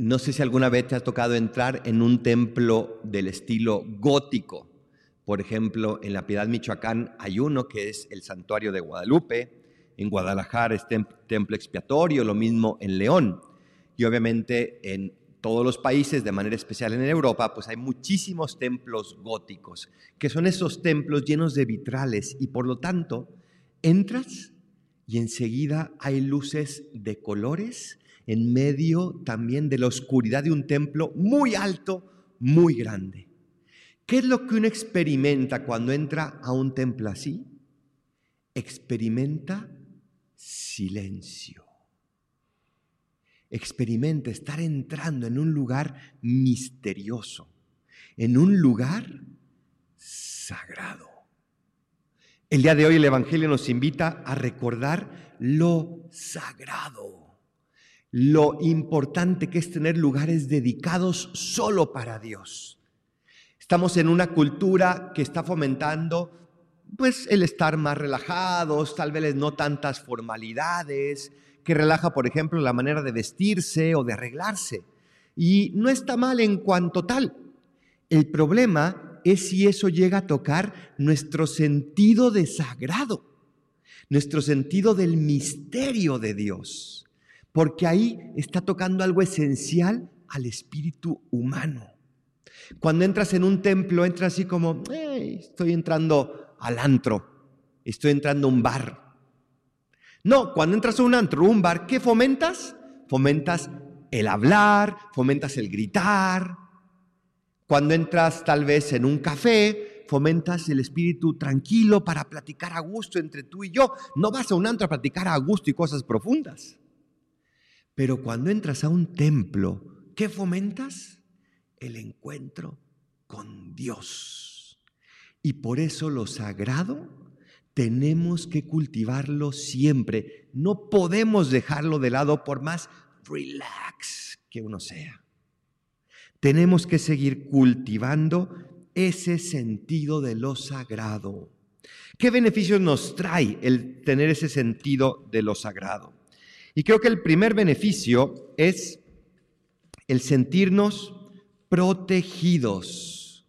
no sé si alguna vez te ha tocado entrar en un templo del estilo gótico. Por ejemplo, en la Piedad Michoacán hay uno que es el Santuario de Guadalupe, en Guadalajara es Templo Expiatorio, lo mismo en León. Y obviamente en todos los países, de manera especial en Europa, pues hay muchísimos templos góticos, que son esos templos llenos de vitrales y por lo tanto entras y enseguida hay luces de colores en medio también de la oscuridad de un templo muy alto, muy grande. ¿Qué es lo que uno experimenta cuando entra a un templo así? Experimenta silencio experimenta estar entrando en un lugar misterioso, en un lugar sagrado. El día de hoy el Evangelio nos invita a recordar lo sagrado, lo importante que es tener lugares dedicados solo para Dios. Estamos en una cultura que está fomentando pues el estar más relajados, tal vez no tantas formalidades, que relaja, por ejemplo, la manera de vestirse o de arreglarse. Y no está mal en cuanto tal. El problema es si eso llega a tocar nuestro sentido de sagrado, nuestro sentido del misterio de Dios, porque ahí está tocando algo esencial al espíritu humano. Cuando entras en un templo, entras así como, estoy entrando al antro, estoy entrando a un bar, no, cuando entras a un antro, un bar, ¿qué fomentas? Fomentas el hablar, fomentas el gritar. Cuando entras tal vez en un café, fomentas el espíritu tranquilo para platicar a gusto entre tú y yo. No vas a un antro a platicar a gusto y cosas profundas. Pero cuando entras a un templo, ¿qué fomentas? El encuentro con Dios. Y por eso lo sagrado tenemos que cultivarlo siempre. No podemos dejarlo de lado por más relax que uno sea. Tenemos que seguir cultivando ese sentido de lo sagrado. ¿Qué beneficios nos trae el tener ese sentido de lo sagrado? Y creo que el primer beneficio es el sentirnos protegidos.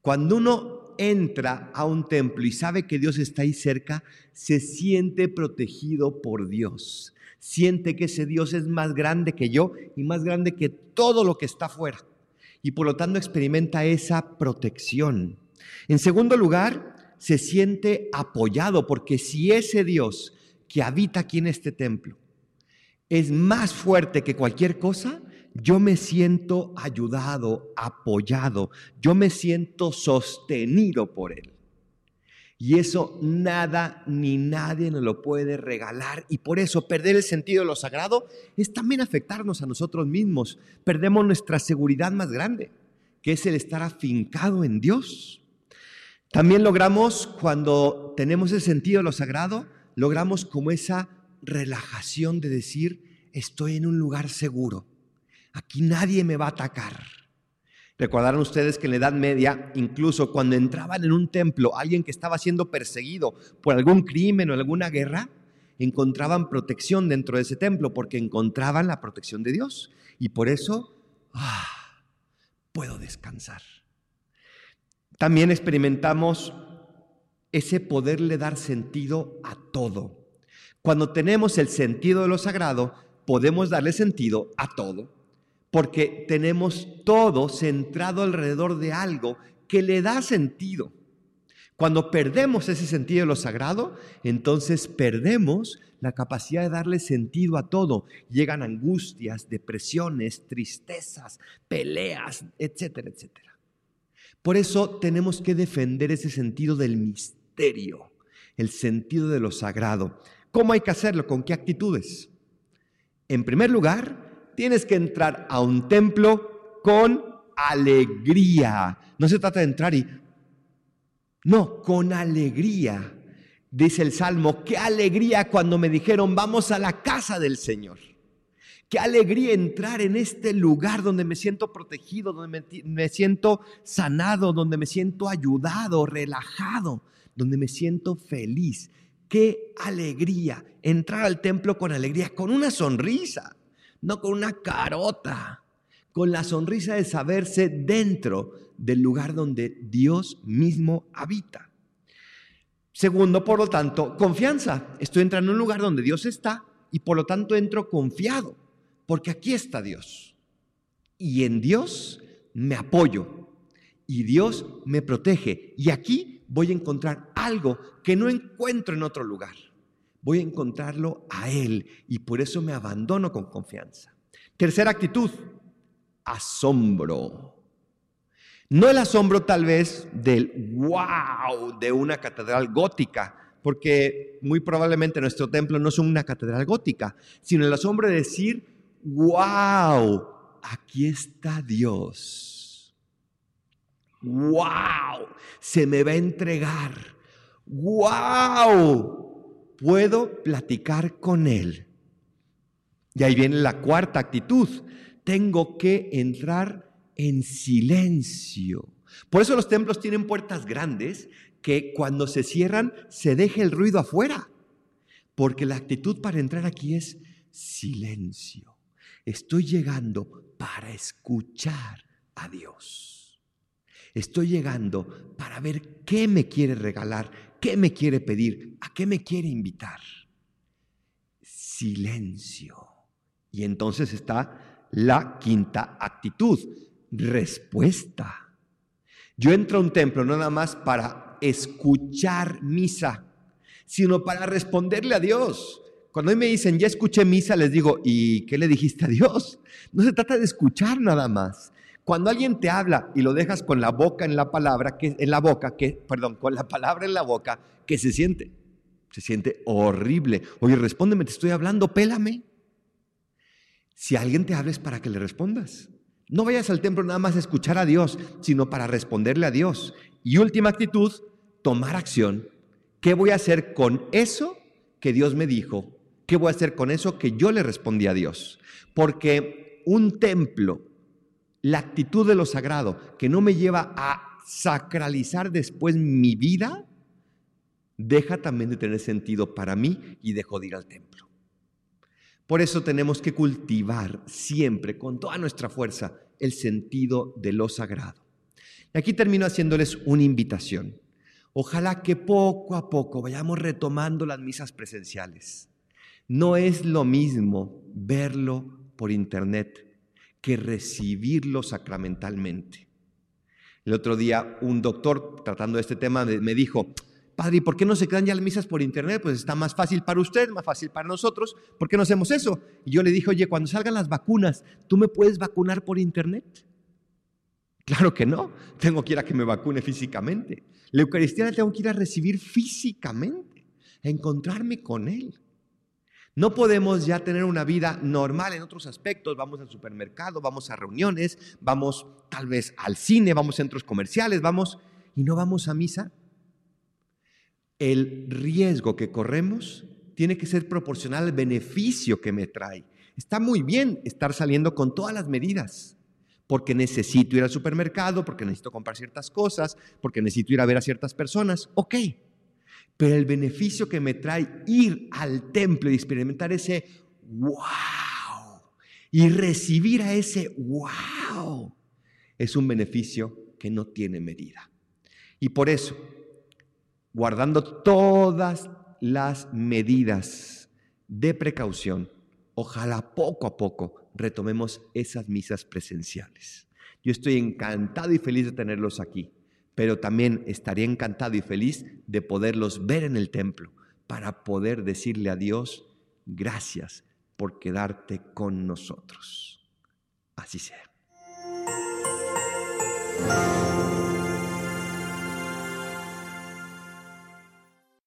Cuando uno entra a un templo y sabe que Dios está ahí cerca, se siente protegido por Dios. Siente que ese Dios es más grande que yo y más grande que todo lo que está afuera. Y por lo tanto experimenta esa protección. En segundo lugar, se siente apoyado porque si ese Dios que habita aquí en este templo es más fuerte que cualquier cosa, yo me siento ayudado, apoyado, yo me siento sostenido por Él. Y eso nada ni nadie nos lo puede regalar. Y por eso perder el sentido de lo sagrado es también afectarnos a nosotros mismos. Perdemos nuestra seguridad más grande, que es el estar afincado en Dios. También logramos, cuando tenemos el sentido de lo sagrado, logramos como esa relajación de decir, estoy en un lugar seguro aquí nadie me va a atacar. Recordarán ustedes que en la Edad Media, incluso cuando entraban en un templo alguien que estaba siendo perseguido por algún crimen o alguna guerra, encontraban protección dentro de ese templo porque encontraban la protección de Dios. Y por eso, ah, puedo descansar. También experimentamos ese poderle dar sentido a todo. Cuando tenemos el sentido de lo sagrado, podemos darle sentido a todo porque tenemos todo centrado alrededor de algo que le da sentido. Cuando perdemos ese sentido de lo sagrado, entonces perdemos la capacidad de darle sentido a todo. Llegan angustias, depresiones, tristezas, peleas, etcétera, etcétera. Por eso tenemos que defender ese sentido del misterio, el sentido de lo sagrado. ¿Cómo hay que hacerlo? ¿Con qué actitudes? En primer lugar, tienes que entrar a un templo con alegría. No se trata de entrar y... No, con alegría. Dice el Salmo, qué alegría cuando me dijeron, vamos a la casa del Señor. Qué alegría entrar en este lugar donde me siento protegido, donde me, me, siento sanado, donde me siento ayudado, relajado, donde me siento feliz. Qué alegría entrar al templo con alegría, con una sonrisa no con una carota, con la sonrisa de saberse dentro del lugar donde Dios mismo habita. Segundo, por lo tanto, confianza. Estoy entrando en un lugar donde Dios está y por lo tanto entro confiado, porque aquí está Dios. Y en Dios me apoyo y Dios me protege. Y aquí voy a encontrar algo que no encuentro en otro lugar. Voy a encontrarlo a Él y por eso me abandono con confianza. Tercera actitud, asombro. No el asombro tal vez del wow de una catedral gótica, porque muy probablemente nuestro templo no es una catedral gótica, sino el asombro de decir, wow, aquí está Dios. Wow, se me va a entregar. Wow, puedo platicar con Él. Y ahí viene la cuarta actitud. Tengo que entrar en silencio. Por eso los templos tienen puertas grandes que cuando se cierran se deje el ruido afuera. Porque la actitud para entrar aquí es silencio. Estoy llegando para escuchar a Dios. Estoy llegando para ver qué me quiere regalar, qué me quiere pedir, a qué me quiere invitar. Silencio. Y entonces está la quinta actitud, respuesta. Yo entro a un templo no nada más para escuchar misa, sino para responderle a Dios. Cuando me dicen, ya escuché misa, les digo, ¿y qué le dijiste a Dios? No se trata de escuchar nada más. Cuando alguien te habla y lo dejas con la boca en la palabra, que en la boca, que perdón, con la palabra en la boca, ¿qué se siente? Se siente horrible. Oye, respóndeme, te estoy hablando, pélame. Si alguien te habla es para que le respondas. No vayas al templo nada más a escuchar a Dios, sino para responderle a Dios. Y última actitud, tomar acción. ¿Qué voy a hacer con eso que Dios me dijo? ¿Qué voy a hacer con eso que yo le respondí a Dios? Porque un templo, la actitud de lo sagrado, que no me lleva a sacralizar después mi vida, deja también de tener sentido para mí y dejo de ir al templo. Por eso tenemos que cultivar siempre, con toda nuestra fuerza, el sentido de lo sagrado. Y aquí termino haciéndoles una invitación. Ojalá que poco a poco vayamos retomando las misas presenciales. No es lo mismo verlo por internet que recibirlo sacramentalmente. El otro día un doctor tratando este tema me dijo, Padre, ¿y por qué no se quedan ya las misas por internet? Pues está más fácil para usted, más fácil para nosotros. ¿Por qué no hacemos eso? Y yo le dije, oye, cuando salgan las vacunas, ¿tú me puedes vacunar por internet? Claro que no. Tengo que ir a que me vacune físicamente. La Eucaristía la tengo que ir a recibir físicamente, a encontrarme con Él. No podemos ya tener una vida normal en otros aspectos. Vamos al supermercado, vamos a reuniones, vamos tal vez al cine, vamos a centros comerciales, vamos y no vamos a misa el riesgo que corremos tiene que ser proporcional al beneficio que me trae. Está muy bien estar saliendo con todas las medidas, porque necesito ir al supermercado, porque necesito comprar ciertas cosas, porque necesito ir a ver a ciertas personas, ok. Pero el beneficio que me trae ir al templo y experimentar ese wow y recibir a ese wow es un beneficio que no tiene medida. Y por eso guardando todas las medidas de precaución, ojalá poco a poco retomemos esas misas presenciales. Yo estoy encantado y feliz de tenerlos aquí, pero también estaría encantado y feliz de poderlos ver en el templo para poder decirle a Dios, gracias por quedarte con nosotros. Así sea.